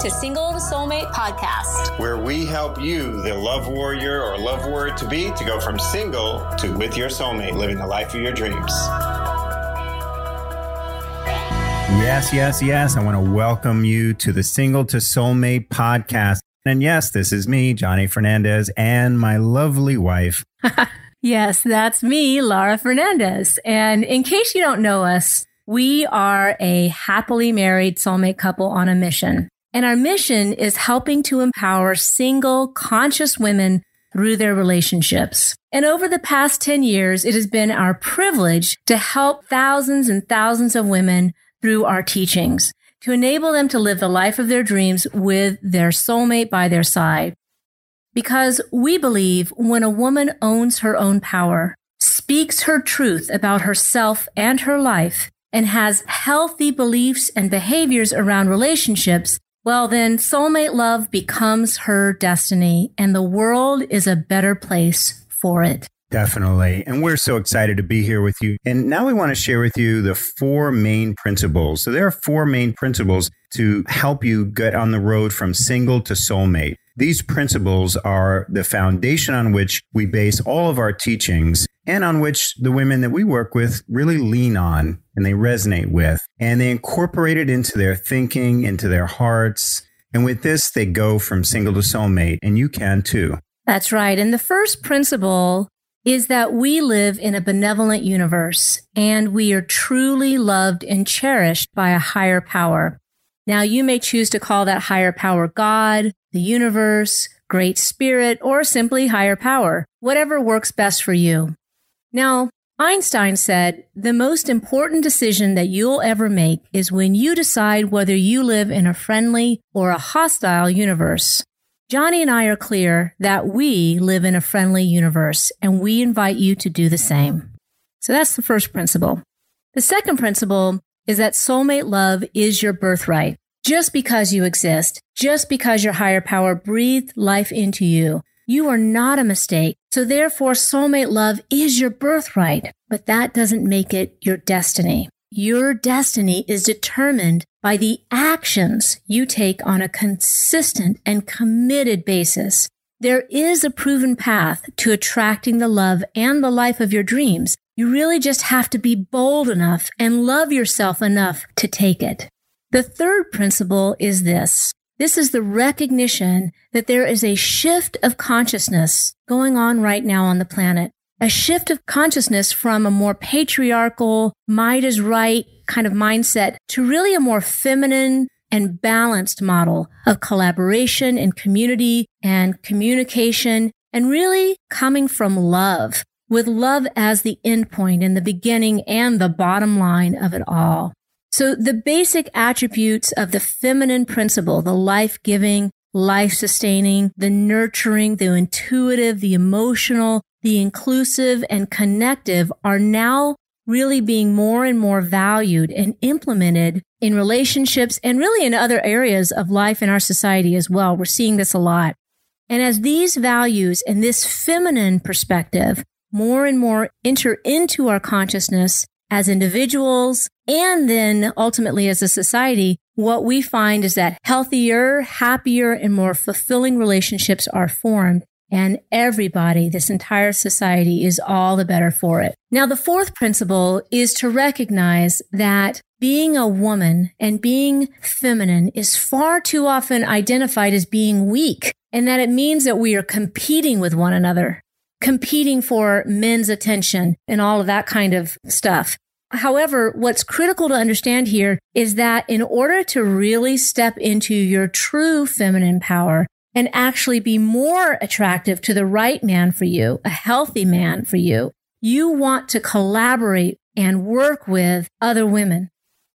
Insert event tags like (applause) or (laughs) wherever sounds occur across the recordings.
to Single to Soulmate podcast, where we help you, the love warrior or love warrior to be, to go from single to with your soulmate, living the life of your dreams. Yes, yes, yes. I want to welcome you to the Single to Soulmate podcast. And yes, this is me, Johnny Fernandez, and my lovely wife. (laughs) yes, that's me, Laura Fernandez. And in case you don't know us, we are a happily married soulmate couple on a mission. And our mission is helping to empower single, conscious women through their relationships. And over the past 10 years, it has been our privilege to help thousands and thousands of women through our teachings to enable them to live the life of their dreams with their soulmate by their side. Because we believe when a woman owns her own power, speaks her truth about herself and her life, and has healthy beliefs and behaviors around relationships, well, then soulmate love becomes her destiny and the world is a better place for it. Definitely. And we're so excited to be here with you. And now we want to share with you the four main principles. So there are four main principles to help you get on the road from single to soulmate. These principles are the foundation on which we base all of our teachings and on which the women that we work with really lean on and they resonate with. And they incorporate it into their thinking, into their hearts. And with this, they go from single to soulmate, and you can too. That's right. And the first principle is that we live in a benevolent universe and we are truly loved and cherished by a higher power. Now, you may choose to call that higher power God, the universe, great spirit, or simply higher power, whatever works best for you. Now, Einstein said, the most important decision that you'll ever make is when you decide whether you live in a friendly or a hostile universe. Johnny and I are clear that we live in a friendly universe and we invite you to do the same. So that's the first principle. The second principle is that soulmate love is your birthright. Just because you exist, just because your higher power breathed life into you, you are not a mistake. So therefore, soulmate love is your birthright, but that doesn't make it your destiny. Your destiny is determined by the actions you take on a consistent and committed basis. There is a proven path to attracting the love and the life of your dreams. You really just have to be bold enough and love yourself enough to take it. The third principle is this. This is the recognition that there is a shift of consciousness going on right now on the planet a shift of consciousness from a more patriarchal, might is right kind of mindset to really a more feminine and balanced model of collaboration and community and communication and really coming from love with love as the endpoint and the beginning and the bottom line of it all. So the basic attributes of the feminine principle, the life giving, life sustaining, the nurturing, the intuitive, the emotional, the inclusive and connective are now really being more and more valued and implemented in relationships and really in other areas of life in our society as well. We're seeing this a lot. And as these values and this feminine perspective more and more enter into our consciousness as individuals and then ultimately as a society, what we find is that healthier, happier, and more fulfilling relationships are formed and everybody, this entire society is all the better for it. Now, the fourth principle is to recognize that being a woman and being feminine is far too often identified as being weak and that it means that we are competing with one another, competing for men's attention and all of that kind of stuff. However, what's critical to understand here is that in order to really step into your true feminine power, and actually be more attractive to the right man for you, a healthy man for you, you want to collaborate and work with other women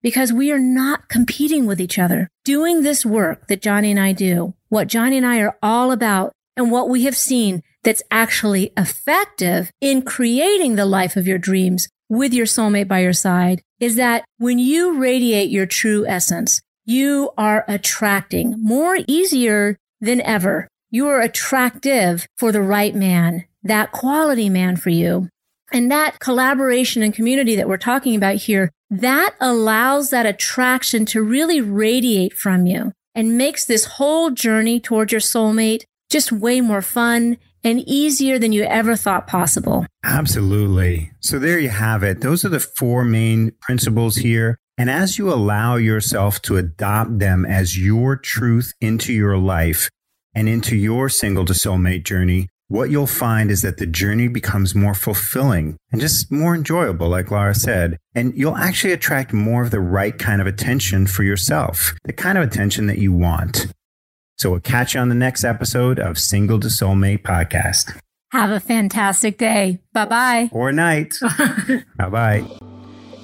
because we are not competing with each other. Doing this work that Johnny and I do, what Johnny and I are all about and what we have seen that's actually effective in creating the life of your dreams with your soulmate by your side is that when you radiate your true essence, you are attracting more easier than ever. You are attractive for the right man, that quality man for you. And that collaboration and community that we're talking about here, that allows that attraction to really radiate from you. and makes this whole journey towards your soulmate just way more fun and easier than you ever thought possible. Absolutely. So there you have it. Those are the four main principles here. And as you allow yourself to adopt them as your truth into your life and into your single to soulmate journey, what you'll find is that the journey becomes more fulfilling and just more enjoyable, like Laura said. And you'll actually attract more of the right kind of attention for yourself, the kind of attention that you want. So we'll catch you on the next episode of Single to Soulmate podcast. Have a fantastic day. Bye bye. Or night. (laughs) bye bye.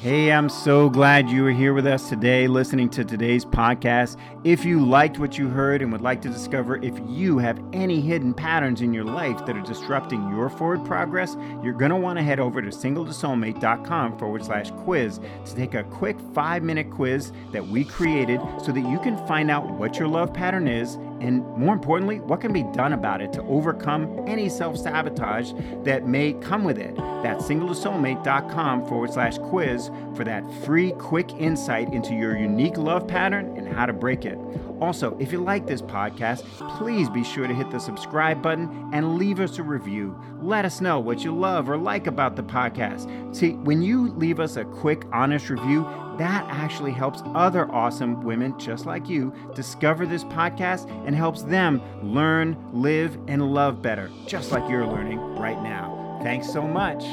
Hey, I'm so glad you are here with us today listening to today's podcast. If you liked what you heard and would like to discover if you have any hidden patterns in your life that are disrupting your forward progress, you're going to want to head over to singletosoulmate.com forward slash quiz to take a quick five minute quiz that we created so that you can find out what your love pattern is and more importantly, what can be done about it to overcome any self sabotage that may come with it. That's singletosoulmate.com forward slash quiz for that free, quick insight into your unique love pattern and how to break it. Also, if you like this podcast, please be sure to hit the subscribe button and leave us a review. Let us know what you love or like about the podcast. See, when you leave us a quick, honest review, that actually helps other awesome women just like you discover this podcast and helps them learn, live, and love better, just like you're learning right now. Thanks so much.